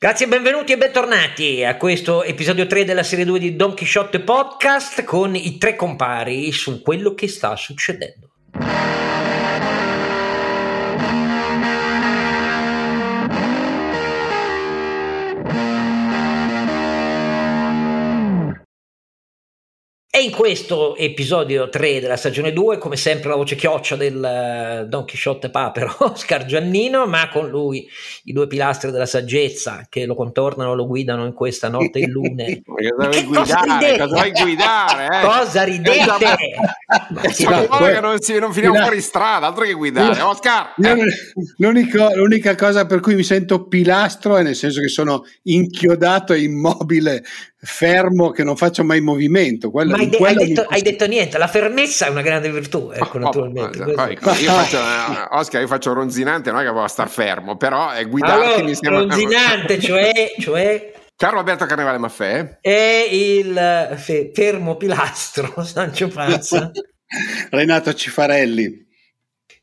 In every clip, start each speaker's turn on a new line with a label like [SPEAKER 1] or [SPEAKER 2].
[SPEAKER 1] Grazie, benvenuti e bentornati a questo episodio 3 della serie 2 di Don Quixote Podcast con i tre compari su quello che sta succedendo. E in questo episodio 3 della stagione 2, come sempre la voce chioccia del uh, Don Chisciotte Papero, Oscar Giannino, ma con lui i due pilastri della saggezza che lo contornano, lo guidano in questa notte in lune.
[SPEAKER 2] che cosa ridete? Cosa vuoi guidare? Eh?
[SPEAKER 1] Cosa ridete?
[SPEAKER 2] no, que- non, si, non finiamo fuori strada, altro che guidare. Oscar!
[SPEAKER 3] L'unico, l'unica cosa per cui mi sento pilastro è nel senso che sono inchiodato e immobile fermo che non faccio mai movimento.
[SPEAKER 1] Quello, Ma hai, de- hai, detto, hai, detto, niente, la fermezza è una grande virtù, ecco, oh, naturalmente.
[SPEAKER 2] Oh, poi, io faccio, eh, Oscar, io faccio ronzinante, non è che devo star fermo, però è guidarti allora, mi
[SPEAKER 1] sembra... Ronzinante, cioè, cioè...
[SPEAKER 2] Carlo Alberto Carnevale Maffè
[SPEAKER 1] è il fe- fermo pilastro Sancio Panza
[SPEAKER 3] Renato Cifarelli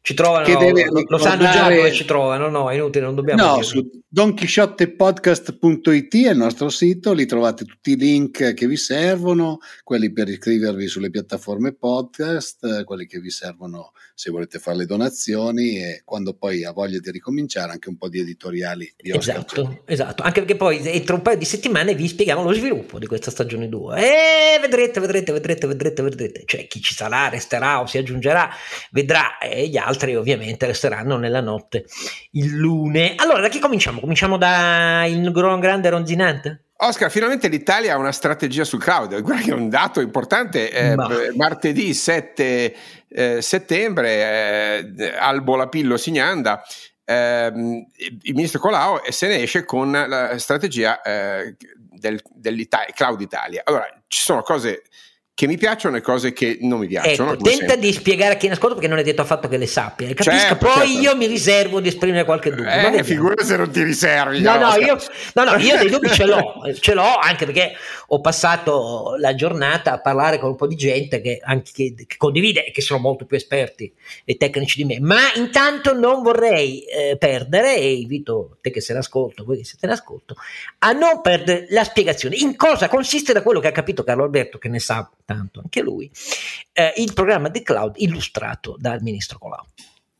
[SPEAKER 1] ci trovano, che deve lo, lo sanno già dove ci trovano, no, è inutile, non dobbiamo
[SPEAKER 3] No, dire. su donchisciottepodcast.it è il nostro sito, lì trovate tutti i link che vi servono, quelli per iscrivervi sulle piattaforme podcast, quelli che vi servono se volete fare le donazioni e quando poi ha voglia di ricominciare anche un po' di editoriali di
[SPEAKER 1] Oscar. Esatto, esatto, anche perché poi entro un paio di settimane vi spieghiamo lo sviluppo di questa stagione 2 e vedrete, vedrete, vedrete, vedrete, vedrete, cioè chi ci sarà, resterà o si aggiungerà, vedrà e gli altri altri ovviamente resteranno nella notte il lune. Allora, da chi cominciamo? Cominciamo da il grande ronzinante?
[SPEAKER 2] Oscar, finalmente l'Italia ha una strategia sul cloud, guarda che è un dato importante, eh, martedì 7 eh, settembre eh, Albo Lapillo Signanda, ehm, il ministro Colau se ne esce con la strategia eh, del, dell'Italia, Cloud Italia. Allora, ci sono cose che mi piacciono e cose che non mi piacciono.
[SPEAKER 1] Ecco, tenta sempre. di spiegare a chi in ascolto perché non è detto affatto che le sappia. Capisca, certo, poi certo. io mi riservo di esprimere qualche dubbio.
[SPEAKER 2] Eh, figura se non ti riservi.
[SPEAKER 1] No, no, io, no, no, io dei dubbi ce l'ho, ce l'ho anche perché ho passato la giornata a parlare con un po' di gente che, anche, che, che condivide e che sono molto più esperti e tecnici di me. Ma intanto non vorrei eh, perdere, e invito te che sei in ascolto, voi che siete in ascolto, a non perdere la spiegazione. In cosa consiste da quello che ha capito Carlo Alberto, che ne sa tanto anche lui, eh, il programma The Cloud illustrato dal ministro Colau.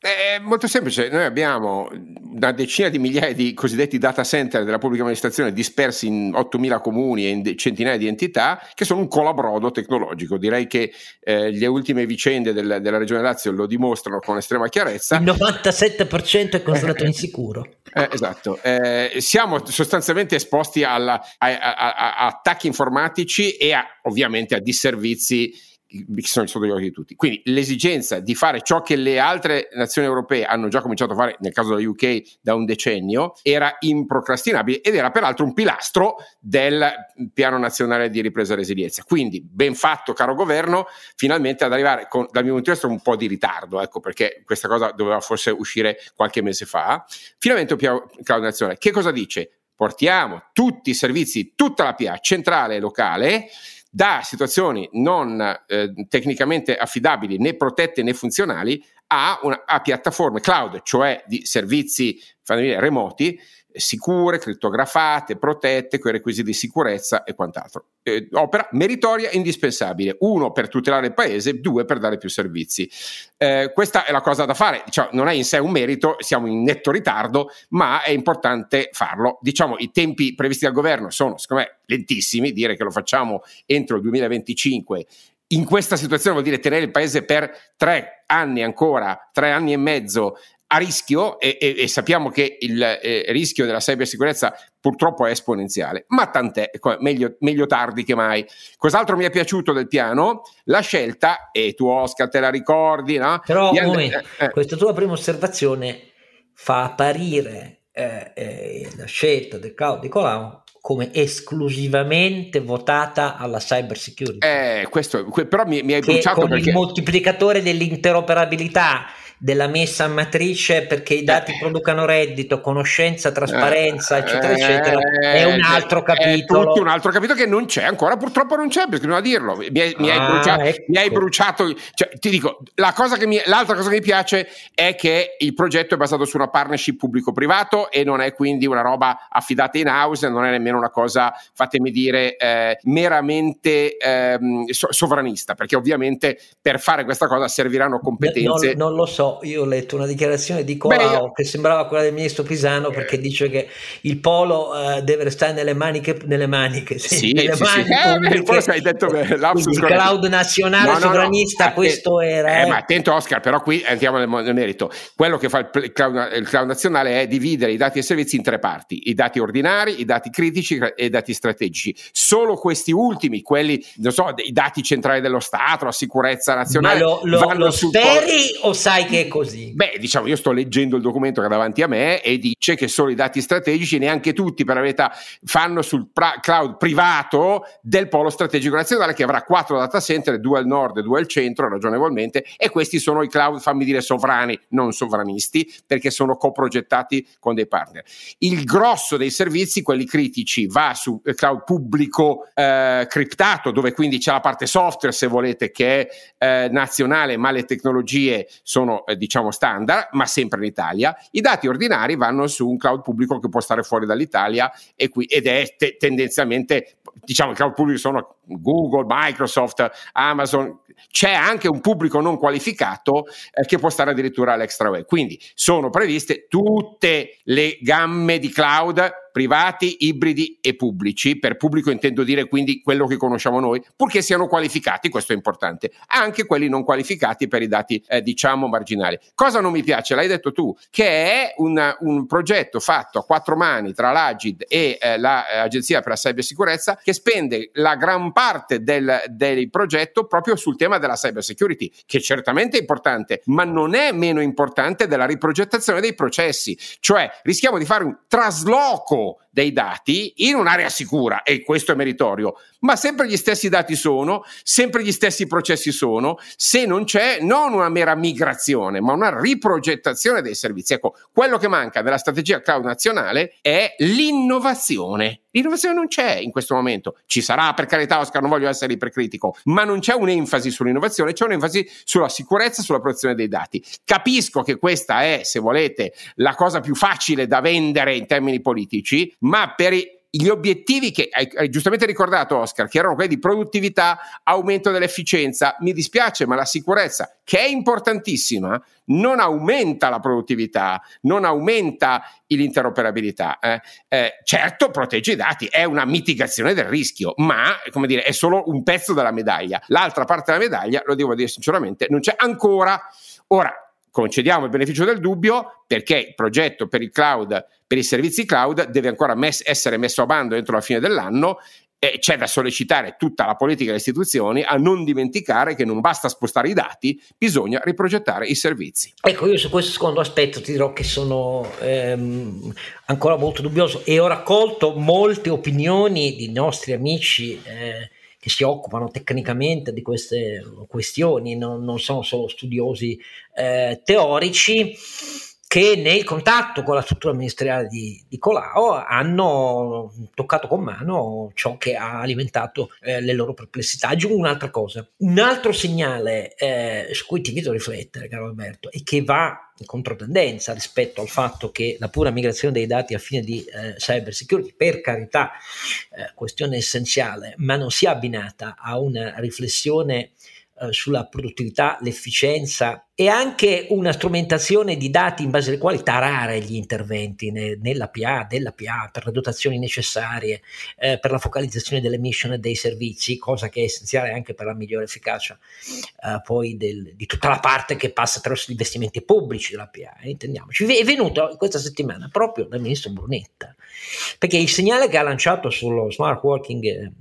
[SPEAKER 2] È molto semplice, noi abbiamo una decina di migliaia di cosiddetti data center della pubblica amministrazione dispersi in 8.000 comuni e in centinaia di entità che sono un colabrodo tecnologico. Direi che eh, le ultime vicende del, della Regione Lazio lo dimostrano con estrema chiarezza.
[SPEAKER 1] Il 97% è considerato eh, insicuro.
[SPEAKER 2] Eh, esatto, eh, siamo sostanzialmente esposti alla, a, a, a, a, attacchi informatici e ovviamente a disservizi che sono sotto gli occhi di tutti. Quindi l'esigenza di fare ciò che le altre nazioni europee hanno già cominciato a fare, nel caso della UK, da un decennio, era improcrastinabile ed era peraltro un pilastro del piano nazionale di ripresa e resilienza. Quindi ben fatto, caro governo, finalmente ad arrivare con, dal mio punto di vista un po' di ritardo, ecco perché questa cosa doveva forse uscire qualche mese fa. Finalmente un piano nazionale. Che cosa dice? Portiamo tutti i servizi, tutta la PA centrale e locale da situazioni non eh, tecnicamente affidabili né protette né funzionali a, una, a piattaforme cloud, cioè di servizi remoti sicure, crittografate, protette, con i requisiti di sicurezza e quant'altro. Eh, opera meritoria indispensabile, uno per tutelare il paese, due per dare più servizi. Eh, questa è la cosa da fare, diciamo, non è in sé un merito, siamo in netto ritardo, ma è importante farlo. Diciamo, i tempi previsti dal governo sono, secondo me, lentissimi, dire che lo facciamo entro il 2025 in questa situazione vuol dire tenere il paese per tre anni ancora, tre anni e mezzo a rischio e, e, e sappiamo che il eh, rischio della cybersicurezza purtroppo è esponenziale, ma tant'è, meglio, meglio, tardi che mai. Cos'altro mi è piaciuto del piano? La scelta, e tu Oscar te la ricordi, no?
[SPEAKER 1] Però and- momento, eh, eh. questa tua prima osservazione fa apparire eh, eh, la scelta del cloud di Colau come esclusivamente votata alla cyber security.
[SPEAKER 2] Eh, questo, però mi, mi hai bruciato
[SPEAKER 1] con
[SPEAKER 2] perché...
[SPEAKER 1] il moltiplicatore dell'interoperabilità della messa a matrice perché i dati eh. producano reddito, conoscenza, trasparenza, eccetera, eh, eccetera, è un altro capitolo.
[SPEAKER 2] È tutto un altro capitolo che non c'è ancora, purtroppo non c'è, perché non a dirlo. Mi hai, mi hai ah, bruciato, ecco. mi hai bruciato cioè, ti dico, la cosa mi, l'altra cosa che mi piace è che il progetto è basato su una partnership pubblico-privato e non è quindi una roba affidata in house, non è nemmeno una cosa, fatemi dire, eh, meramente eh, sovranista, perché ovviamente per fare questa cosa serviranno competenze.
[SPEAKER 1] Non, non lo so, io ho letto una dichiarazione di Colau che sembrava quella del ministro Pisano perché dice che il polo uh, deve restare nelle maniche, nelle maniche, sì, sì, nelle
[SPEAKER 2] sì,
[SPEAKER 1] maniche
[SPEAKER 2] sì. Eh, forse hai detto bene,
[SPEAKER 1] il cloud nazionale no, sovranista, no, no. questo era.
[SPEAKER 2] Eh, eh. Ma attento Oscar, però qui entriamo nel, nel merito. Quello che fa il cloud, il cloud, nazionale è dividere i dati e i servizi in tre parti, i dati ordinari, i dati critici e i dati strategici. Solo questi ultimi, quelli, non so, i dati centrali dello Stato, la sicurezza nazionale.
[SPEAKER 1] Ma lo, lo, lo speri o sai che è così?
[SPEAKER 2] Beh, diciamo, io sto leggendo il documento che è davanti a me e dice che solo i dati strategici, neanche tutti per la verità, fanno sul pra- cloud privato del polo strategico nazionale che avrà quattro data center, due al nord e due al centro, ragionevolmente, e questi sono i cloud, fammi dire, sovrani, non sovranisti, perché sono coprogettati con dei partner. Il grosso dei servizi, quelli critici, va su eh, cloud pubblico eh, criptato, dove quindi c'è la parte software, se volete, che è eh, nazionale, ma le tecnologie sono, eh, diciamo, standard, ma sempre in Italia. I dati ordinari vanno su un cloud pubblico che può stare fuori dall'Italia qui, ed è te- tendenzialmente, diciamo, i cloud pubblici sono Google, Microsoft, Amazon, c'è anche un pubblico non qualificato eh, che può stare addirittura all'extra web. Quindi sono previste tutte le gamme di cloud privati, ibridi e pubblici. Per pubblico intendo dire quindi quello che conosciamo noi, purché siano qualificati, questo è importante, anche quelli non qualificati per i dati eh, diciamo marginali. Cosa non mi piace? L'hai detto tu, che è una, un progetto fatto a quattro mani tra l'Agid e eh, l'Agenzia per la Cybersicurezza che spende la gran parte del, del progetto proprio sul tema della cyber security, che certamente è importante, ma non è meno importante della riprogettazione dei processi. Cioè rischiamo di fare un trasloco role dei dati in un'area sicura e questo è meritorio, ma sempre gli stessi dati sono, sempre gli stessi processi sono, se non c'è non una mera migrazione, ma una riprogettazione dei servizi. Ecco, quello che manca nella strategia cloud nazionale è l'innovazione. L'innovazione non c'è in questo momento. Ci sarà, per carità, Oscar, non voglio essere ipercritico, ma non c'è un'enfasi sull'innovazione, c'è un'enfasi sulla sicurezza, sulla protezione dei dati. Capisco che questa è, se volete, la cosa più facile da vendere in termini politici, ma per gli obiettivi che hai, giustamente ricordato Oscar, che erano quelli di produttività, aumento dell'efficienza, mi dispiace, ma la sicurezza, che è importantissima, non aumenta la produttività, non aumenta l'interoperabilità. Eh, eh, certo, protegge i dati, è una mitigazione del rischio, ma come dire, è solo un pezzo della medaglia. L'altra parte della medaglia, lo devo dire sinceramente, non c'è ancora. Ora, concediamo il beneficio del dubbio perché il progetto per il cloud, per i servizi cloud deve ancora mess- essere messo a bando entro la fine dell'anno e c'è da sollecitare tutta la politica e le istituzioni a non dimenticare che non basta spostare i dati, bisogna riprogettare i servizi.
[SPEAKER 1] Ecco, io su questo secondo aspetto ti dirò che sono ehm, ancora molto dubbioso e ho raccolto molte opinioni di nostri amici eh, che si occupano tecnicamente di queste questioni, non, non sono solo studiosi eh, teorici che nel contatto con la struttura ministeriale di, di Colau hanno toccato con mano ciò che ha alimentato eh, le loro perplessità. Aggiungo un'altra cosa, un altro segnale eh, su cui ti invito a riflettere, caro Alberto, e che va in controtendenza rispetto al fatto che la pura migrazione dei dati a fine di eh, cyber security, per carità, eh, questione essenziale, ma non sia abbinata a una riflessione eh, sulla produttività, l'efficienza e anche una strumentazione di dati in base ai quali tarare gli interventi ne, nella PA, della PA, per le dotazioni necessarie, eh, per la focalizzazione delle mission e dei servizi, cosa che è essenziale anche per la migliore efficacia eh, poi del, di tutta la parte che passa attraverso gli investimenti pubblici della PA, eh, intendiamoci. È venuto questa settimana proprio dal ministro Brunetta, perché il segnale che ha lanciato sullo smart working eh,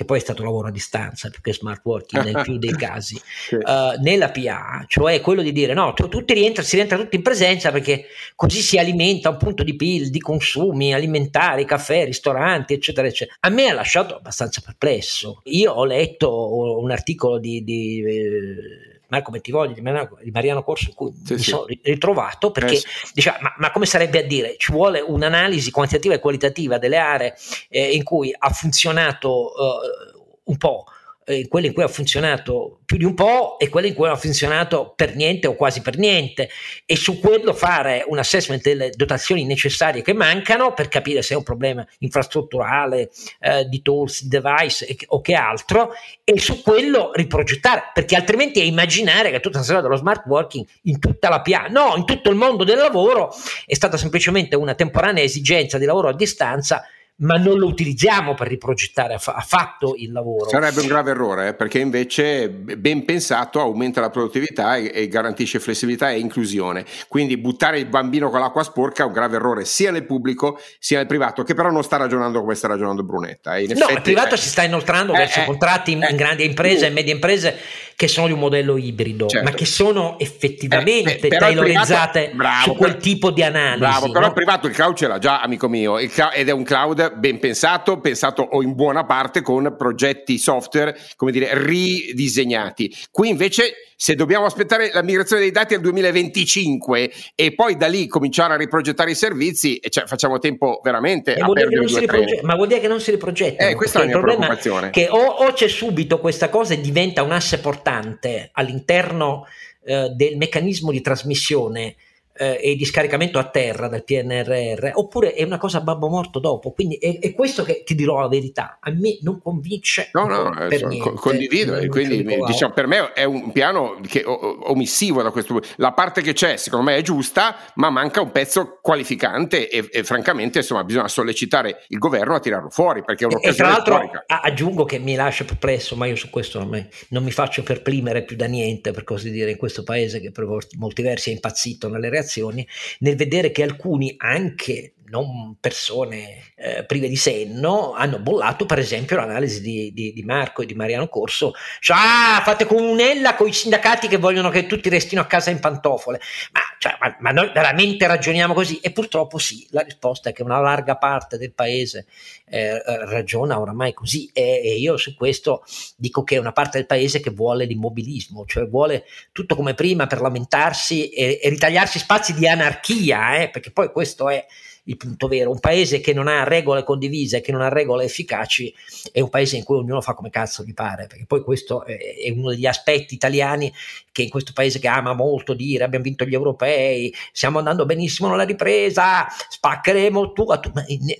[SPEAKER 1] che poi è stato lavoro a distanza più che smart working nel più dei casi, sì. uh, nella PA, cioè quello di dire no, tutti rientra, si rientra tutti in presenza perché così si alimenta un punto di PIL, di consumi alimentari, caffè, ristoranti, eccetera, eccetera. A me ha lasciato abbastanza perplesso. Io ho letto un articolo di, di eh, Marco Bentivogli di Mariano, di Mariano Corso in cui sì, mi sì. sono ritrovato perché eh, diceva ma, ma, come sarebbe a dire ci vuole un'analisi quantitativa e qualitativa delle aree eh, in cui ha funzionato eh, un po' eh, quelle in cui ha funzionato più di un po' e quelle in cui ha funzionato per niente o quasi per niente. E su quello fare un assessment delle dotazioni necessarie che mancano per capire se è un problema infrastrutturale eh, di tools, di device e, o che altro e su quello riprogettare perché altrimenti è immaginare che tutta la storia dello smart working in tutta la PA, no, in tutto il mondo del lavoro è stata semplicemente una temporanea esigenza di lavoro a distanza ma non lo utilizziamo per riprogettare affatto il lavoro.
[SPEAKER 2] Sarebbe un grave errore, eh, perché invece ben pensato aumenta la produttività e, e, garantisce flessibilità e inclusione. Quindi buttare il bambino con l'acqua sporca è un grave errore sia nel pubblico sia nel privato, che però non sta ragionando come sta ragionando Brunetta.
[SPEAKER 1] no, effetti, il privato eh, si sta inoltrando eh, verso eh, contratti in, in grandi imprese e medie imprese che sono di un modello ibrido, certo. ma che sono effettivamente eh, tailorizzate su quel tipo di analisi.
[SPEAKER 2] Bravo, no? però il privato il cloud ce l'ha già, amico mio, cloud, ed è un cloud ben pensato, pensato o in buona parte con progetti software, come dire, ridisegnati. Qui invece se dobbiamo aspettare la migrazione dei dati al 2025 e poi da lì cominciare a riprogettare i servizi, cioè facciamo tempo veramente a perdere due
[SPEAKER 1] riproge- Ma vuol dire che non si riprogettano.
[SPEAKER 2] Eh, questa è la mia preoccupazione.
[SPEAKER 1] Che o, o, c'è subito questa cosa e diventa un asse portante all'interno eh, del meccanismo di trasmissione eh, e di scaricamento a terra dal PNRR, oppure è una cosa babbo morto dopo. Quindi è, è questo che ti dirò la verità. A me non convince.
[SPEAKER 2] No, no, per niente, condivido. E quindi diciamo, per me è un piano che, omissivo da questo punto. La parte che c'è, secondo me, è giusta, ma manca un pezzo qualificante e, e francamente, insomma, bisogna sollecitare il governo a tirarlo fuori perché è un'occasione.
[SPEAKER 1] E, tra l'altro storica. aggiungo che mi lascia perplesso, ma io su questo non mi, non mi faccio perplimere più da niente, per così dire, in questo paese che per molti versi è impazzito nelle reazioni reazioni nel vedere che alcuni, anche non persone eh, prive di senno, hanno bollato per esempio l'analisi di, di, di Marco e di Mariano Corso, cioè, ah, fate comunella con i sindacati che vogliono che tutti restino a casa in pantofole, ma, cioè, ma, ma, noi veramente ragioniamo così? E purtroppo sì, la risposta è che una larga parte del paese eh, ragiona oramai così e, e, io su questo dico che è una parte del paese che vuole l'immobilismo, cioè vuole tutto come prima per lamentarsi e, e ritagliarsi spazi di anarchia, eh, perché poi questo è il punto vero. Un paese che non ha regole condivise, che non ha regole efficaci, è un paese in cui ognuno fa come cazzo gli pare, perché poi questo è uno degli aspetti italiani che in questo paese che ama molto dire abbiamo vinto gli europei, stiamo andando benissimo nella ripresa, spaccheremo tu, ma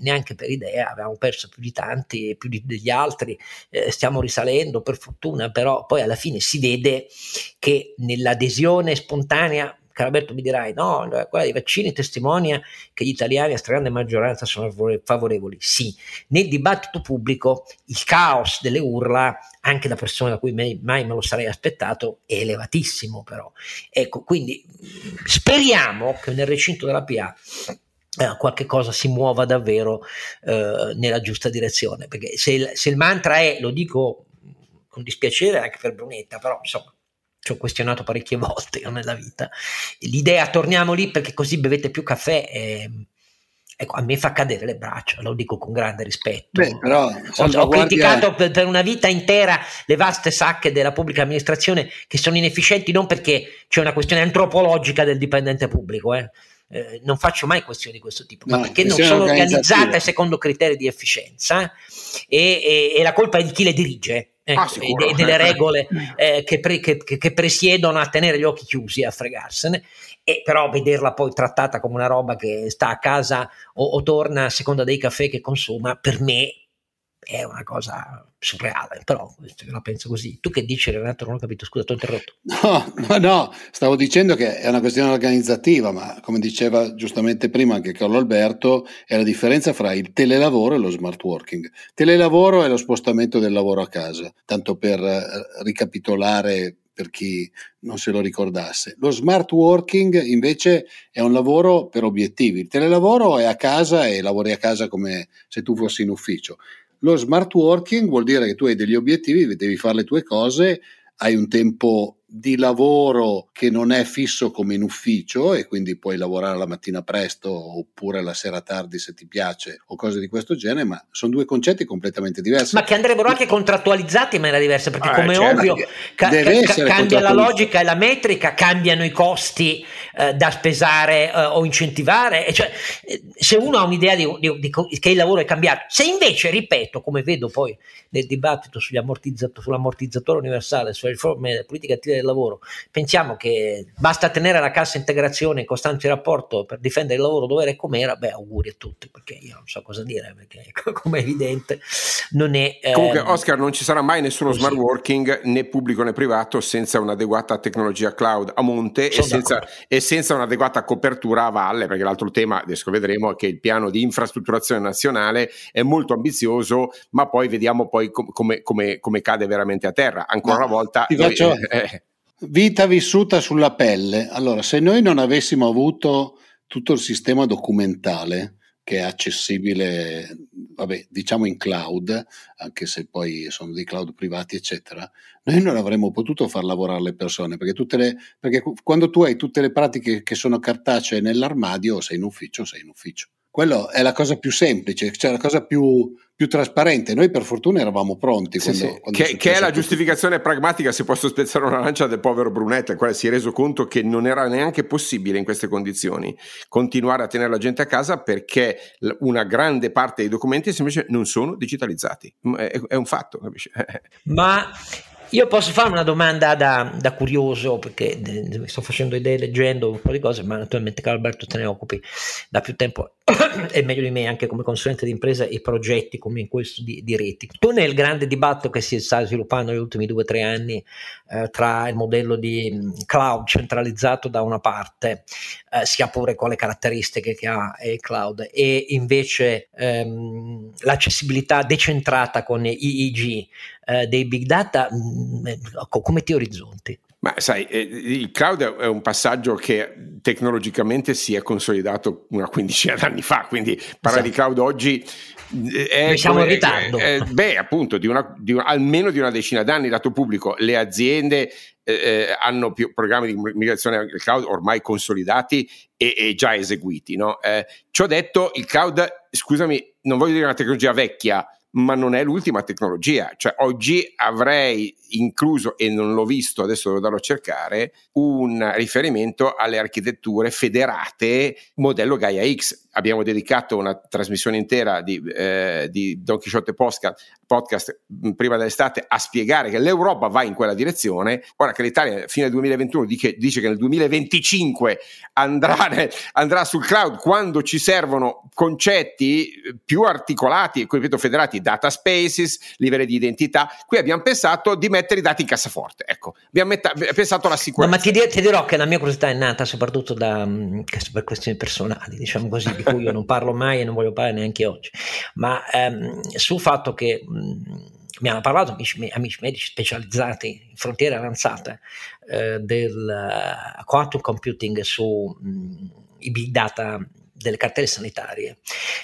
[SPEAKER 1] neanche per idea, abbiamo perso più di tanti, più di, degli altri, eh, stiamo risalendo per fortuna, però poi alla fine si vede che nell'adesione spontanea Caraberto mi dirai, no, quella dei vaccini testimonia che gli italiani a stragrande maggioranza sono favorevoli. Sì, nel dibattito pubblico il caos delle urla, anche da persone da cui mai, mai me lo sarei aspettato, è elevatissimo però. Ecco, quindi speriamo che nel recinto della PA eh, qualche cosa si muova davvero eh, nella giusta direzione, perché se il, se il mantra è, lo dico con dispiacere anche per Brunetta, però insomma ci ho questionato parecchie volte nella vita. L'idea torniamo lì perché così bevete più caffè. E, ecco, a me fa cadere le braccia, lo dico con grande rispetto.
[SPEAKER 3] Beh, però,
[SPEAKER 1] ho, ho criticato per, per, una vita intera le vaste sacche della pubblica amministrazione che sono inefficienti non perché c'è una questione antropologica del dipendente pubblico, eh. Eh, non faccio mai questioni di questo tipo, no, ma perché non sono organizzate secondo criteri di efficienza e, e, e la colpa è di chi le dirige ecco, ah, e, delle regole eh, che, pre, che, che, presiedono a tenere gli occhi chiusi, a fregarsene, e però vederla poi trattata come una roba che sta a casa o, o torna a seconda dei caffè che consuma, per me è una cosa surreale, però la penso così. Tu che dici Renato? Non ho capito, scusa, ti ho interrotto.
[SPEAKER 3] No, no, no, stavo dicendo che è una questione organizzativa, ma come diceva giustamente prima anche Carlo Alberto, è la differenza fra il telelavoro e lo smart working. Telelavoro è lo spostamento del lavoro a casa, tanto per eh, ricapitolare per chi non se lo ricordasse. Lo smart working invece è un lavoro per obiettivi. Il telelavoro è a casa e lavori a casa come se tu fossi in ufficio. Lo smart working vuol dire che tu hai degli obiettivi, devi fare le tue cose, hai un tempo di lavoro che non è fisso come in ufficio e quindi puoi lavorare la mattina presto oppure la sera tardi se ti piace o cose di questo genere, ma sono due concetti completamente diversi.
[SPEAKER 1] Ma che andrebbero anche contrattualizzati in maniera diversa, perché ah, come certo. ovvio ca- ca- cambia la logica e la metrica, cambiano i costi eh, da spesare eh, o incentivare, cioè, eh, se uno ha un'idea di, di, di, che il lavoro è cambiato, se invece, ripeto, come vedo poi nel dibattito sull'ammortizzatore universale, sulle riforme delle politiche attive del lavoro, pensiamo che basta tenere la cassa integrazione in costante rapporto per difendere il lavoro dove era e com'era, beh auguri a tutti, perché io non so cosa dire, perché come è evidente non è...
[SPEAKER 2] Eh, Comunque Oscar non ci sarà mai nessuno così. smart working né pubblico né privato senza un'adeguata tecnologia cloud a monte e senza, e senza, un'adeguata copertura a valle, perché l'altro tema, adesso vedremo, è che il piano di infrastrutturazione nazionale è molto ambizioso, ma poi vediamo poi com- come, come, come, cade veramente a terra. Ancora ma una volta...
[SPEAKER 3] Ti faccio... Eh, Vita vissuta sulla pelle. Allora, se noi non avessimo avuto tutto il sistema documentale che è accessibile, vabbè, diciamo in cloud, anche se poi sono dei cloud privati, eccetera, noi non avremmo potuto far lavorare le persone, perché, le, perché quando tu hai tutte le pratiche che sono cartacee nell'armadio, sei in ufficio, sei in ufficio. Quello è la cosa più semplice, cioè la cosa più, più trasparente. Noi per fortuna eravamo pronti. Quando,
[SPEAKER 2] sì, quando che, che, è la giustificazione pragmatica, se posso spezzare una lancia del povero Brunetta, il quale si è reso conto che non era neanche possibile in queste condizioni continuare a tenere la gente a casa perché una grande parte dei documenti semplicemente non sono digitalizzati. È, è un fatto, capisci?
[SPEAKER 1] Ma io posso fare una domanda da, da curioso, perché mi sto facendo idee leggendo un po' di cose, ma naturalmente Carlo Alberto te ne occupi da più tempo e meglio di me anche come consulente di impresa e progetti come in questo di, di reti. Tu nel grande dibattito che si sta sviluppando negli ultimi due o tre anni eh, tra il modello di cloud centralizzato da una parte, eh, sia pure con le caratteristiche che ha il cloud, e invece ehm, l'accessibilità decentrata con IIG eh, dei big data, mh, mm, come ti orizzonti?
[SPEAKER 2] Ma sai, eh, il cloud è un passaggio che tecnologicamente si è consolidato una quindicina d'anni fa, quindi parlare sì. di cloud oggi
[SPEAKER 1] eh, è, siamo in ritardo.
[SPEAKER 2] È, è, beh, appunto, di una, di una, almeno di una decina d'anni lato pubblico. Le aziende eh, eh, hanno più programmi di migrazione al cloud ormai consolidati e, e già eseguiti. No? Eh, ciò detto, il cloud, scusami, non voglio dire una tecnologia vecchia, ma non è l'ultima tecnologia. Cioè, oggi avrei incluso, e non l'ho visto, adesso devo darlo a cercare, un riferimento alle architetture federate modello Gaia X. Abbiamo dedicato una trasmissione intera di, eh, di Don Quixote Podcast, podcast prima dell'estate a spiegare che l'Europa va in quella direzione. Ora che l'Italia fine 2021 dice, dice che nel 2025 andrà, andrà, sul cloud quando ci servono concetti più articolati, ripeto, federati, data spaces, livelli di identità. Qui abbiamo pensato di mettere i dati in cassaforte. Ecco, abbiamo metta- pensato alla sicurezza.
[SPEAKER 1] No, ma ti, ti, dirò che la mia curiosità è nata soprattutto da, mm, per questioni personali, diciamo così, di cui io non parlo mai e non voglio parlare neanche oggi, ma ehm, sul fatto che... Mh, mm, mi hanno parlato amici, amici, medici specializzati in frontiere avanzate eh, del uh, quantum computing sui mm, big data delle cartelle sanitarie,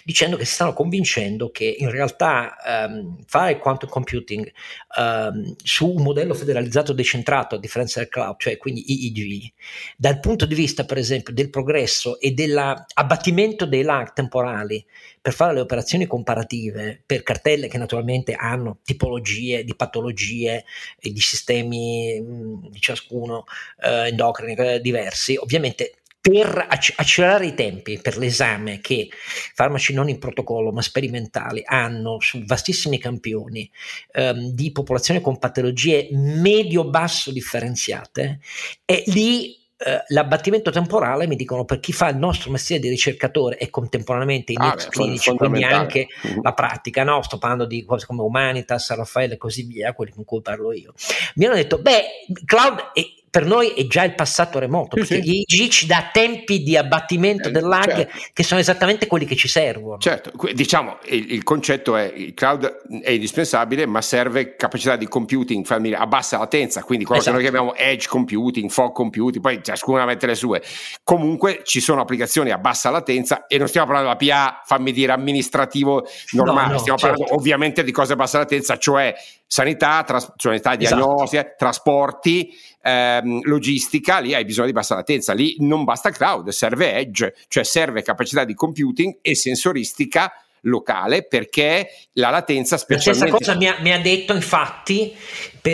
[SPEAKER 1] dicendo che si stanno convincendo che in realtà um, fare quantum computing um, su un modello federalizzato decentrato a differenza del cloud, cioè quindi IIG, dal punto di vista per esempio del progresso e dell'abbattimento dei lag temporali per fare le operazioni comparative per cartelle che naturalmente hanno tipologie di patologie e di sistemi mh, di ciascuno eh, endocrini eh, diversi, ovviamente per accelerare i tempi per l'esame che farmaci non in protocollo ma sperimentali hanno su vastissimi campioni ehm, di popolazione con patologie medio-basso differenziate, e lì eh, l'abbattimento temporale, mi dicono, per chi fa il nostro mestiere di ricercatore e contemporaneamente i ah, needs clinici, quindi anche mm-hmm. la pratica, no? sto parlando di cose come Humanitas, Raffaele e così via, quelli con cui parlo io, mi hanno detto, beh, cloud è per noi è già il passato remoto, sì, perché sì. l'IG ci dà tempi di abbattimento eh, del lag certo. che sono esattamente quelli che ci servono.
[SPEAKER 2] Certo, diciamo il, il concetto è il cloud è indispensabile, ma serve capacità di computing famiglia, a bassa latenza, quindi quello esatto. che noi chiamiamo edge computing, fog computing, poi ciascuno mette le sue. Comunque ci sono applicazioni a bassa latenza e non stiamo parlando della PA, fammi dire, amministrativo normale, no, no, stiamo certo. parlando ovviamente di cose a bassa latenza, cioè sanità, tras- sanità diagnostica, esatto. trasporti, ehm, logistica, lì hai bisogno di bassa latenza, lì non basta cloud, serve edge, cioè serve capacità di computing e sensoristica locale perché la latenza specialmente...
[SPEAKER 1] La stessa cosa mi ha, mi ha detto infatti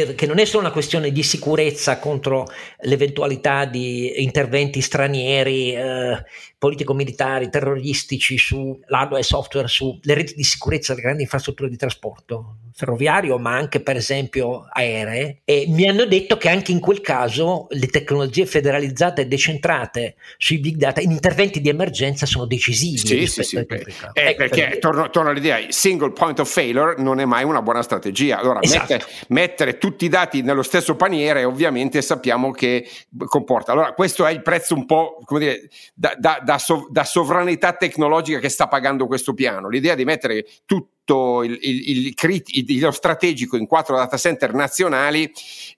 [SPEAKER 1] perché non è solo una questione di sicurezza contro l'eventualità di interventi stranieri, eh, politico-militari, terroristici su hardware e software, sulle reti di sicurezza delle grandi infrastrutture di trasporto ferroviario, ma anche per esempio aeree, e mi hanno detto che anche in quel caso le tecnologie federalizzate e decentrate sui big data in interventi di emergenza sono decisivi.
[SPEAKER 2] Sì, sì, sì. Eh, ecco, perché per torno, torno, all'idea, single point of failure non è mai una buona strategia. Allora, esatto. mettere, mettere tutti i dati nello stesso paniere ovviamente sappiamo che comporta. Allora questo è il prezzo un po' come dire da, da, da, sov- da sovranità tecnologica che sta pagando questo piano. L'idea di mettere tutto il, il, il, il, lo strategico in quattro data center nazionali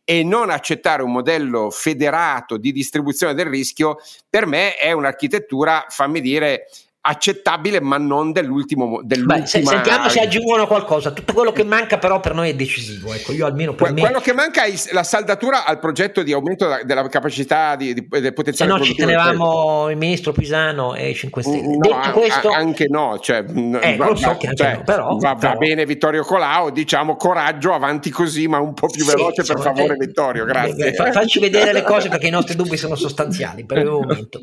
[SPEAKER 2] e non accettare un modello federato di distribuzione del rischio per me è un'architettura, fammi dire, accettabile ma non dell'ultimo
[SPEAKER 1] Beh, se, sentiamo se aggiungono qualcosa. Tutto quello che manca però per noi è decisivo ecco. Io almeno per
[SPEAKER 2] que-
[SPEAKER 1] me
[SPEAKER 2] quello che manca è la saldatura al progetto di aumento della capacità di, di, del potenziale
[SPEAKER 1] se no ci tenevamo il ministro Pisano e i 5 Stelle.
[SPEAKER 2] mm, no, detto questo anche no cioè,
[SPEAKER 1] eh, va, so che cioè, no, però,
[SPEAKER 2] va, però. va, bene Vittorio Colau diciamo coraggio avanti così ma un po' più veloce sì, per favore eh, Vittorio grazie.
[SPEAKER 1] fa, facci vedere le cose perché i nostri dubbi sono sostanziali per il momento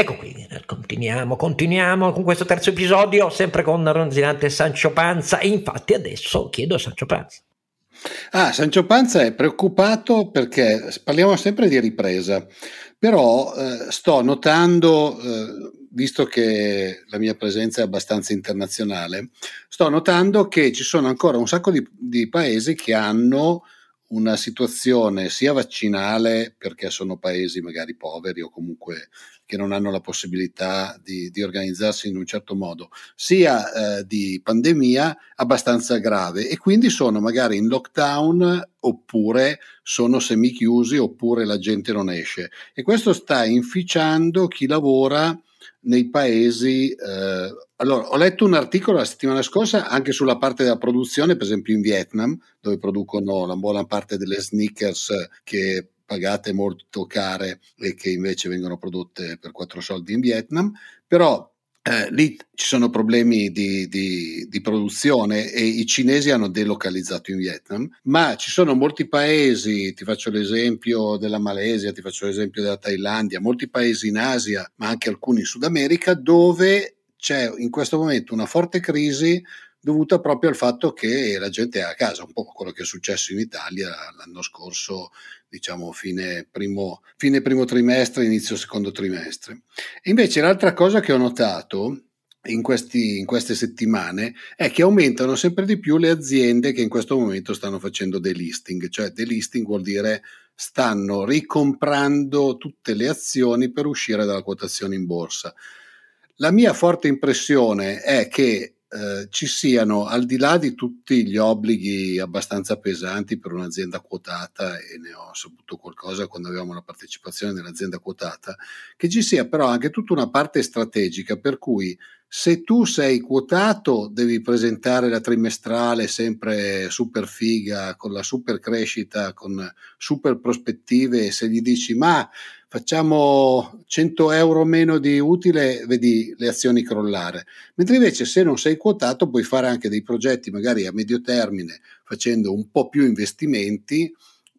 [SPEAKER 1] Ecco qui, continuiamo, continuiamo con questo terzo episodio, sempre con Ronzinante e Sancio Panza, e infatti adesso chiedo a Sancio Panza.
[SPEAKER 3] Ah, Sancio Panza è preoccupato perché parliamo sempre di ripresa, però eh, sto notando, eh, visto che la mia presenza è abbastanza internazionale, sto notando che ci sono ancora un sacco di, di paesi che hanno una situazione sia vaccinale, perché sono paesi magari poveri o comunque che non hanno la possibilità di, di organizzarsi in un certo modo, sia eh, di pandemia abbastanza grave e quindi sono magari in lockdown oppure sono semichiusi oppure la gente non esce. E questo sta inficiando chi lavora nei paesi eh, allora, ho letto un articolo la settimana scorsa anche sulla parte della produzione, per esempio in Vietnam, dove producono la buona parte delle sneakers che pagate molto care e che invece vengono prodotte per quattro soldi in Vietnam, però eh, lì ci sono problemi di, di, di, produzione e i cinesi hanno delocalizzato in Vietnam, ma ci sono molti paesi, ti faccio l'esempio della Malesia, ti faccio l'esempio della Thailandia, molti paesi in Asia, ma anche alcuni in Sud America, dove c'è in questo momento una forte crisi dovuta proprio al fatto che la gente è a casa, un po' quello che è successo in Italia l'anno scorso, diciamo fine primo, fine primo trimestre, inizio secondo trimestre. E invece l'altra cosa che ho notato in, questi, in, queste settimane è che aumentano sempre di più le aziende che in questo momento stanno facendo delisting, cioè delisting vuol dire stanno ricomprando tutte le azioni per uscire dalla quotazione in borsa. La mia forte impressione è che eh, ci siano, al di là di tutti gli obblighi abbastanza pesanti per un'azienda quotata, e ne ho saputo qualcosa quando avevamo la partecipazione dell'azienda quotata, che ci sia però anche tutta una parte strategica per cui se tu sei quotato, devi presentare la trimestrale sempre super figa, con la super crescita, con super prospettive. Se gli dici ma facciamo 100 euro meno di utile, vedi le azioni crollare. Mentre invece se non sei quotato puoi fare anche dei progetti magari a medio termine, facendo un po' più investimenti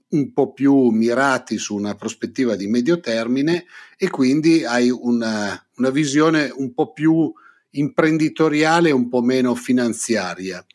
[SPEAKER 3] un po' più mirati su una prospettiva di medio termine e quindi hai una, una visione un po' più imprenditoriale un po' meno finanziaria.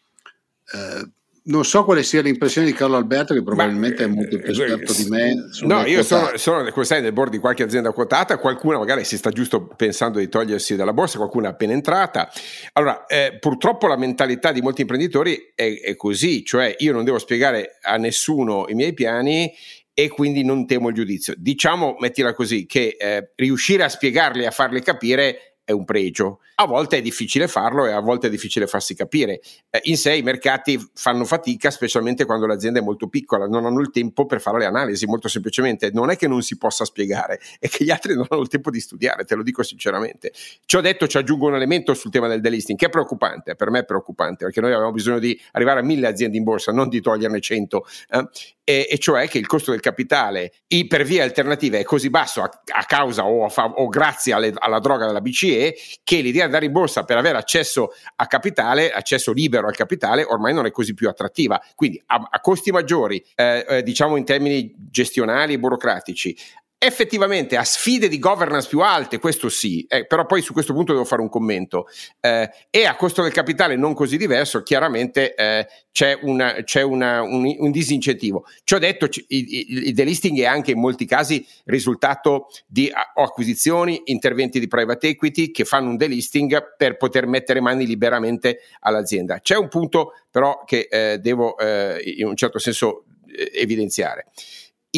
[SPEAKER 3] Eh, non so quale sia l'impressione di Carlo Alberto, che probabilmente Ma, è molto più eh, esperto di me.
[SPEAKER 2] No, io sono, sono, come sai, nel board di qualche azienda quotata, qualcuna magari si sta giusto pensando di togliersi dalla borsa, qualcuna è appena entrata. Allora, eh, purtroppo la mentalità di molti imprenditori è, è, così, cioè io non devo spiegare a nessuno i miei piani e quindi non temo il giudizio. Diciamo, mettila così, che eh, riuscire a spiegarli, a farli capire è un pregio. A volte è difficile farlo e a volte è difficile farsi capire. Eh, in sé i mercati fanno fatica, specialmente quando l'azienda è molto piccola, non hanno il tempo per fare le analisi, molto semplicemente. Non è che non si possa spiegare, è che gli altri non hanno il tempo di studiare, te lo dico sinceramente. Ci ho detto, ci aggiungo un elemento sul tema del delisting, che è preoccupante, per me è preoccupante, perché noi avevamo bisogno di arrivare a mille aziende in borsa, non di toglierne cento. Eh? E, e, cioè che il costo del capitale per vie alternative è così basso a, a causa o, a fa, o grazie alle, alla droga della BCE che l'idea di andare in borsa per avere accesso a capitale, accesso libero al capitale, ormai non è così più attrattiva. Quindi a, a costi maggiori, eh, eh, diciamo in termini gestionali e burocratici, effettivamente a sfide di governance più alte, questo sì, eh, però poi su questo punto devo fare un commento, eh, e a costo del capitale non così diverso, chiaramente eh, c'è, una, c'è una, un, un, disincentivo. Ci ho detto, c- il, il delisting è anche in molti casi risultato di acquisizioni, interventi di private equity che fanno un delisting per poter mettere mani liberamente all'azienda. C'è un punto però che eh, devo eh, in un certo senso eh, evidenziare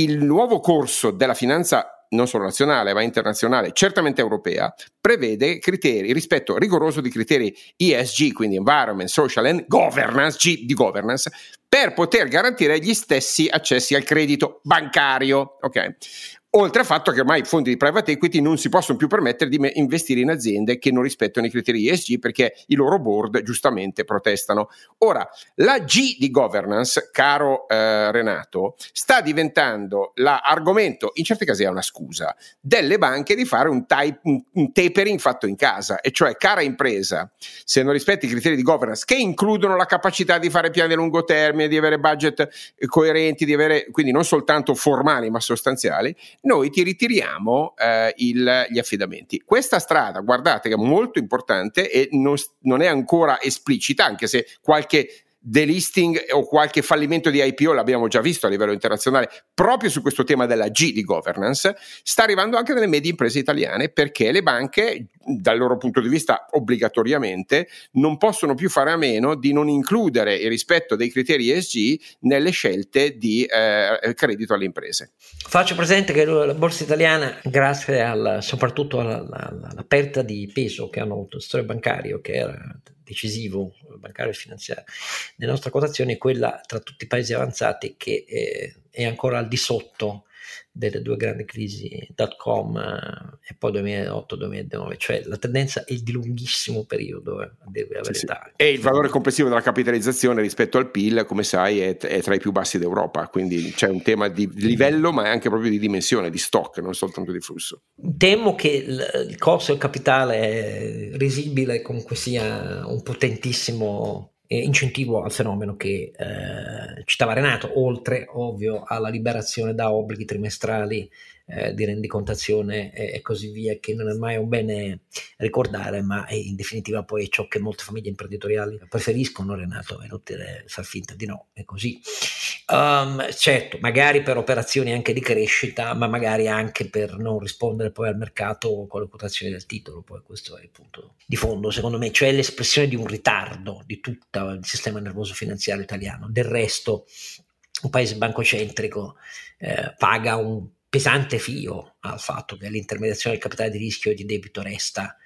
[SPEAKER 2] il nuovo corso della finanza non solo nazionale ma internazionale, certamente europea, prevede criteri, rispetto rigoroso di criteri ESG, quindi Environment, Social and Governance, G di governance, per poter garantire gli stessi accessi al credito bancario. Okay? Oltre al fatto che ormai i fondi di private equity non si possono più permettere di investire in aziende che non rispettano i criteri ESG perché i loro board giustamente protestano. Ora, la G di governance, caro eh, Renato, sta diventando l'argomento, in certi casi è una scusa, delle banche di fare un, type, un, un tapering fatto in casa, e cioè, cara impresa, se non rispetti i criteri di governance che includono la capacità di fare piani a lungo termine, di avere budget coerenti, di avere quindi non soltanto formali ma sostanziali, noi ti ritiriamo eh, il, gli affidamenti. Questa strada, guardate, che è molto importante e non, non è ancora esplicita, anche se qualche delisting o qualche fallimento di IPO l'abbiamo già visto a livello internazionale proprio su questo tema della G di governance sta arrivando anche nelle medie imprese italiane perché le banche dal loro punto di vista obbligatoriamente non possono più fare a meno di non includere il rispetto dei criteri ESG nelle scelte di eh, credito alle imprese.
[SPEAKER 1] Faccio presente che la borsa italiana grazie al, soprattutto alla, alla, alla di peso che hanno avuto il settore bancario che era decisivo bancario e finanziario nella nostra quotazione è quella tra tutti i paesi avanzati che eh, è ancora al di sotto delle due grandi crisi dot com eh, e poi 2008-2009, cioè la tendenza è di lunghissimo periodo, eh, deve sì, sì.
[SPEAKER 2] E il valore complessivo della capitalizzazione rispetto al PIL, come sai, è, è, tra i più bassi d'Europa, quindi c'è un tema di livello, ma anche proprio di dimensione, di stock, non soltanto di flusso.
[SPEAKER 1] Temo che il, il costo del capitale risibile comunque sia un potentissimo eh, incentivo al fenomeno che eh, citava Renato, oltre ovvio alla liberazione da obblighi trimestrali eh, di rendicontazione e, così via, che non è mai un bene ricordare, ma in definitiva poi è ciò che molte famiglie imprenditoriali preferiscono, Renato, è inutile far finta di no, è così. Um, certo, magari per operazioni anche di crescita, ma magari anche per non rispondere poi al mercato con le quotazioni del titolo, poi questo è il punto di fondo, secondo me, cioè l'espressione di un ritardo di tutto il sistema nervoso finanziario italiano. Del resto, un paese bancocentrico eh, paga un pesante fio al fatto che l'intermediazione del capitale di rischio e di debito resta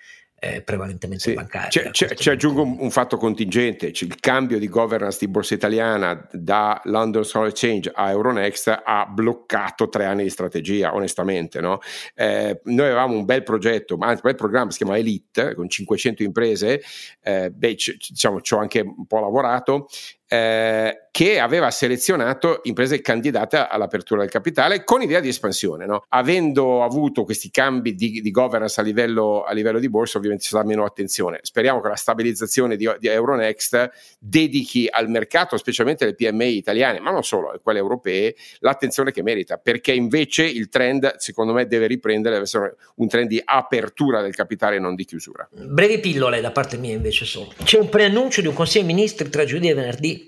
[SPEAKER 1] eh, prevalentemente sì. bancaria.
[SPEAKER 2] Ci aggiungo un, un, fatto contingente, il cambio di governance di borsa italiana da London Stock Exchange a Euronext ha bloccato tre anni di strategia, onestamente. No? Eh, noi avevamo un bel progetto, anzi un bel programma, si chiama Elite, con 500 imprese, eh, beh, c- diciamo, ci ho anche un po' lavorato, eh, che aveva selezionato imprese candidate all'apertura del capitale con idea di espansione. No? Avendo avuto questi cambi di, di governance a livello, a livello, di borsa, ovviamente ci sarà meno attenzione. Speriamo che la stabilizzazione di, di Euronext dedichi al mercato, specialmente alle PMI italiane, ma non solo, quelle europee, l'attenzione che merita, perché invece il trend, secondo me, deve riprendere, deve essere un trend di apertura del capitale, non di chiusura.
[SPEAKER 1] Brevi pillole da parte mia, invece, solo. C'è un preannuncio di un Consiglio dei Ministri tra giovedì e venerdì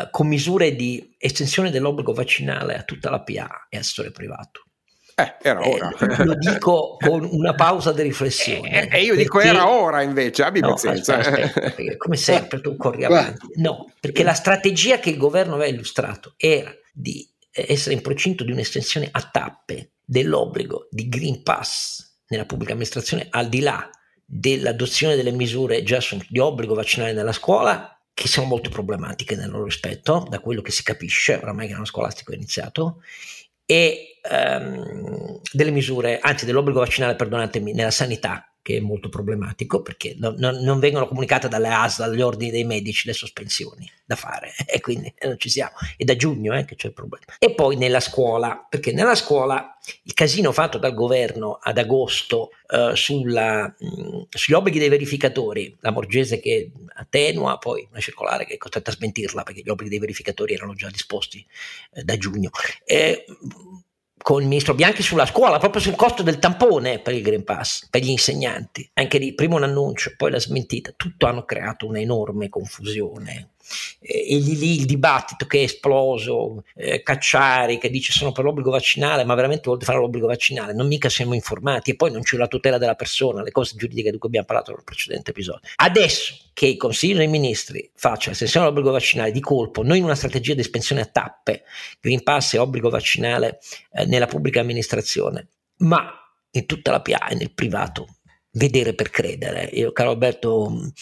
[SPEAKER 1] eh, con misure di estensione dell'obbligo vaccinale a tutta la PA e al settore privato.
[SPEAKER 2] Eh, era eh, ora.
[SPEAKER 1] Eh, lo dico con una pausa di riflessione.
[SPEAKER 2] E eh, io dico era ora invece, abbi no, pazienza. Aspetta,
[SPEAKER 1] aspetta, come sempre tu corri avanti. No, perché la strategia che il governo aveva illustrato era di essere in procinto di un'estensione a tappe dell'obbligo di Green Pass nella pubblica amministrazione al di là dell'adozione delle misure già di obbligo vaccinale nella scuola, che sono molto problematiche nel loro rispetto, da quello che si capisce, oramai che l'anno scolastico è iniziato, e um, delle misure, anzi dell'obbligo vaccinale, perdonatemi, nella sanità, che è molto problematico perché non, non, non, vengono comunicate dalle ASL, dagli ordini dei medici, le sospensioni da fare e quindi non ci siamo. È da giugno eh, che c'è il problema. E poi nella scuola, perché nella scuola il casino fatto dal governo ad agosto eh, sulla, mh, sugli obblighi dei verificatori, la Morgese che attenua, poi una circolare che è costretta a smentirla perché gli obblighi dei verificatori erano già disposti eh, da giugno. Eh, con il ministro Bianchi sulla scuola, proprio sul costo del tampone per il Green Pass, per gli insegnanti. Anche lì, prima un annuncio, poi la smentita, tutto hanno creato un'enorme confusione e lì, lì il dibattito che è esploso, eh, Cacciari che dice sono per l'obbligo vaccinale, ma veramente vuole fare l'obbligo vaccinale, non mica siamo informati e poi non c'è la tutela della persona, le cose giuridiche di cui abbiamo parlato nel precedente episodio. Adesso che il Consiglio dei Ministri faccia l'estensione dell'obbligo vaccinale di colpo, noi in una strategia di espansione a tappe, Green Pass e obbligo vaccinale eh, nella pubblica amministrazione, ma in tutta la PA e nel privato, vedere per credere. Io, caro Alberto,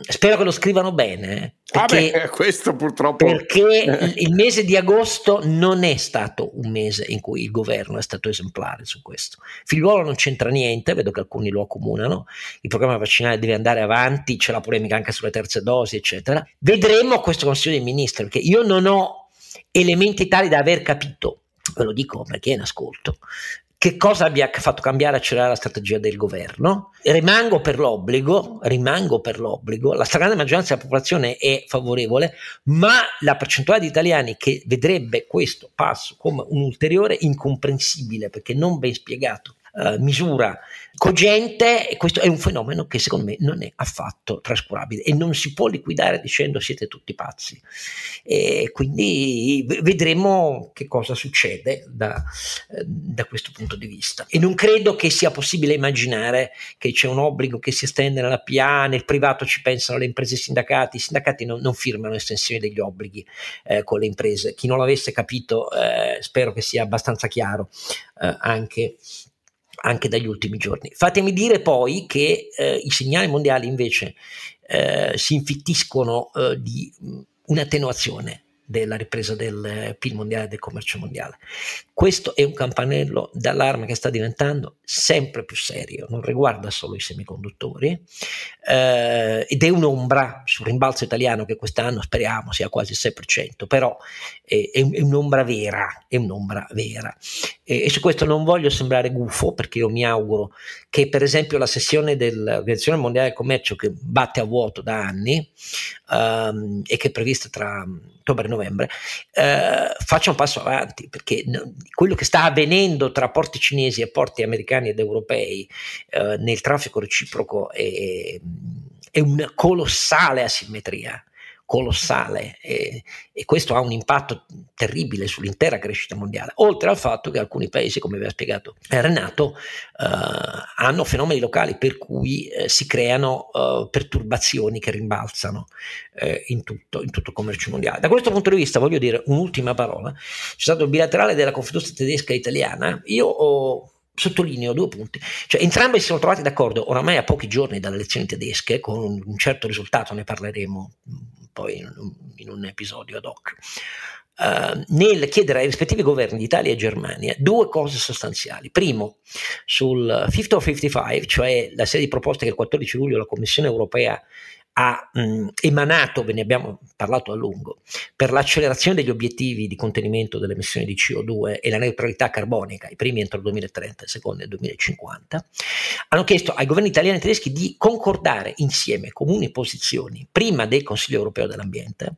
[SPEAKER 1] spero che lo scrivano bene.
[SPEAKER 2] Eh, perché, ah beh, questo purtroppo.
[SPEAKER 1] Perché il mese di agosto non è stato un mese in cui il governo è stato esemplare su questo. Figliuolo non c'entra niente, vedo che alcuni lo accomunano. Il programma vaccinale deve andare avanti, c'è la polemica anche sulle terze dosi, eccetera. Vedremo questo Consiglio dei Ministri, perché io non ho elementi tali da aver capito ve lo dico perché è in ascolto, che cosa abbia fatto cambiare e accelerare la strategia del governo? Rimango per l'obbligo, rimango per l'obbligo, la stragrande maggioranza della popolazione è favorevole, ma la percentuale di italiani che vedrebbe questo passo come un ulteriore incomprensibile perché non ben spiegato uh, misura cogente e questo è un fenomeno che secondo me non è affatto trascurabile e non si può liquidare dicendo siete tutti pazzi. E quindi vedremo che cosa succede da, da, questo punto di vista. E non credo che sia possibile immaginare che c'è un obbligo che si estende nella PA, nel privato ci pensano le imprese e i sindacati, i sindacati non, non firmano estensioni degli obblighi eh, con le imprese, chi non l'avesse capito eh, spero che sia abbastanza chiaro eh, anche anche dagli ultimi giorni. Fatemi dire poi che eh, i segnali mondiali invece eh, si infittiscono eh, di un'attenuazione della ripresa del PIL mondiale e del commercio mondiale. Questo è un campanello d'allarme che sta diventando sempre più serio, non riguarda solo i semiconduttori eh, ed è un'ombra sul rimbalzo italiano che quest'anno speriamo sia quasi il 6%, però è, è, è un'ombra vera, è un'ombra vera. E, e, su questo non voglio sembrare gufo perché io mi auguro che per esempio la sessione dell'Organizzazione Mondiale del Commercio che batte a vuoto da anni um, e che è prevista tra ottobre e novembre uh, faccia un passo avanti perché quello che sta avvenendo tra porti cinesi e porti americani ed europei eh, nel traffico reciproco è, è una colossale asimmetria colossale e, e, questo ha un impatto terribile sull'intera crescita mondiale, oltre al fatto che alcuni paesi, come aveva spiegato Renato, eh, hanno fenomeni locali per cui eh, si creano eh, perturbazioni che rimbalzano eh, in tutto, in, tutto, il commercio mondiale. Da questo punto di vista voglio dire un'ultima parola, c'è stato il bilaterale della Confindustria tedesca e italiana, io ho sottolineo due punti, cioè entrambi si sono trovati d'accordo oramai a pochi giorni dalle elezioni tedesche con un certo risultato, ne parleremo poi in un, in un episodio ad hoc, uh, nel chiedere ai rispettivi governi di Italia e Germania due cose sostanziali. Primo, sul 50 or 55, cioè la serie di proposte che il 14 luglio la Commissione europea ha mh, emanato, ve ne abbiamo parlato a lungo, per l'accelerazione degli obiettivi di contenimento delle emissioni di CO2 e la neutralità carbonica, i primi entro il 2030, i secondi nel 2050, hanno chiesto ai governi italiani e tedeschi di concordare insieme comuni posizioni prima del Consiglio europeo dell'ambiente,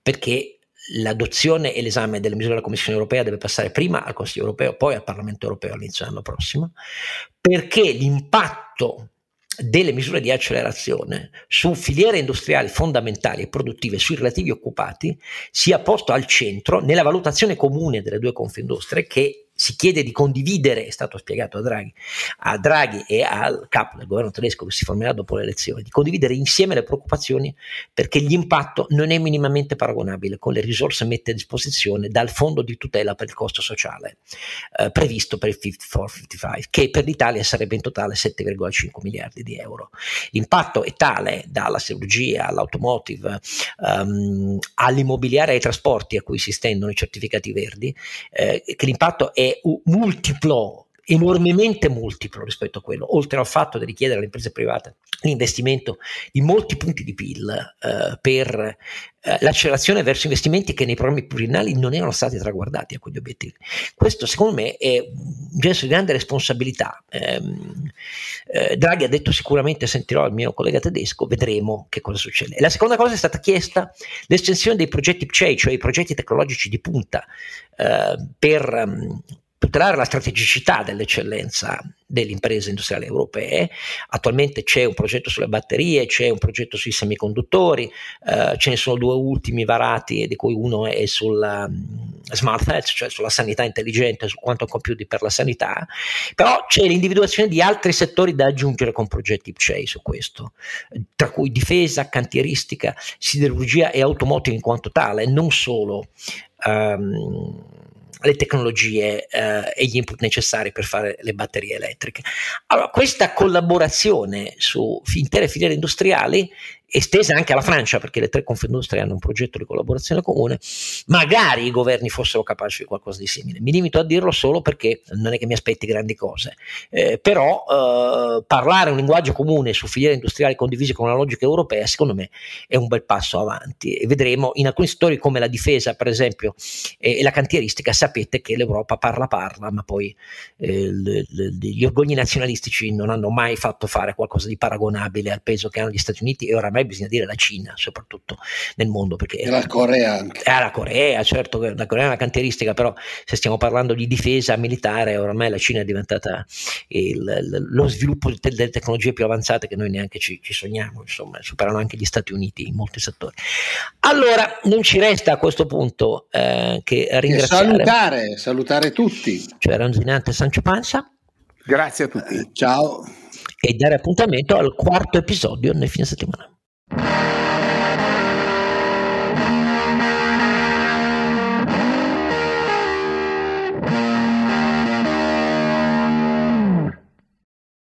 [SPEAKER 1] perché l'adozione e l'esame delle misure della Commissione europea deve passare prima al Consiglio europeo, poi al Parlamento europeo all'inizio dell'anno prossimo, perché l'impatto delle misure di accelerazione su filiere industriali fondamentali e produttive sui relativi occupati sia posto al centro nella valutazione comune delle due confindustrie che si chiede di condividere, è stato spiegato a Draghi, a Draghi e al capo del governo tedesco che si formerà dopo le elezioni, di condividere insieme le preoccupazioni perché l'impatto non è minimamente paragonabile con le risorse messe a disposizione dal fondo di tutela per il costo sociale eh, previsto per il Fit for 55, che per l'Italia sarebbe in totale 7,5 miliardi di euro. L'impatto è tale dalla chirurgia all'automotive, um, all'immobiliare e ai trasporti a cui si stendono i certificati verdi, eh, che l'impatto è multiplo enormemente multiplo rispetto a quello, oltre al fatto di richiedere alle imprese private l'investimento di molti punti di PIL eh, per eh, l'accelerazione verso investimenti che nei programmi pluriennali non erano stati traguardati a quegli obiettivi. Questo secondo me è un gesto di grande responsabilità. Eh, eh, Draghi ha detto sicuramente, sentirò il mio collega tedesco, vedremo che cosa succede. E la seconda cosa è stata chiesta l'estensione dei progetti PCEI, cioè i progetti tecnologici di punta, eh, per um, tutelare la strategicità dell'eccellenza delle imprese industriali europee. Attualmente c'è un progetto sulle batterie, c'è un progetto sui semiconduttori, eh, ce ne sono due ultimi varati, di cui uno è sulla um, smart health, cioè sulla sanità intelligente, su quanto computer per la sanità, però c'è l'individuazione di altri settori da aggiungere con progetti PCEI su questo, tra cui difesa, cantieristica, siderurgia e automotive in quanto tale, non solo. Um, le tecnologie eh, e gli input necessari per fare le batterie elettriche. Allora, questa collaborazione su intere filiere industriali estesa anche alla Francia, perché le tre Confindustrie hanno un progetto di collaborazione comune, magari i governi fossero capaci di qualcosa di simile. Mi limito a dirlo solo perché non è che mi aspetti grandi cose, eh, però eh, parlare un linguaggio comune su filiere industriali condivise con una logica europea, secondo me, è un bel passo avanti. E vedremo in alcuni settori come la difesa, per esempio, e la cantieristica, sapete che l'Europa parla parla, ma poi eh, le, le, gli orgogli nazionalistici non hanno mai fatto fare qualcosa di paragonabile al peso che hanno gli Stati Uniti e oramai bisogna dire la Cina, soprattutto nel mondo. Perché
[SPEAKER 3] e la Corea anche.
[SPEAKER 1] Eh, la Corea, certo, la Corea è una cantieristica, però se stiamo parlando di difesa militare, oramai la Cina è diventata il, lo sviluppo delle tecnologie più avanzate che noi neanche ci, ci sogniamo, insomma, superano anche gli Stati Uniti in molti settori. Allora, non ci resta a questo punto eh, che ringraziare.
[SPEAKER 3] E salutare, salutare tutti.
[SPEAKER 1] Cioè Ranzinante Sancio Panza.
[SPEAKER 2] Grazie a tutti. Eh,
[SPEAKER 3] ciao
[SPEAKER 1] e dare appuntamento al quarto episodio nel fine settimana. you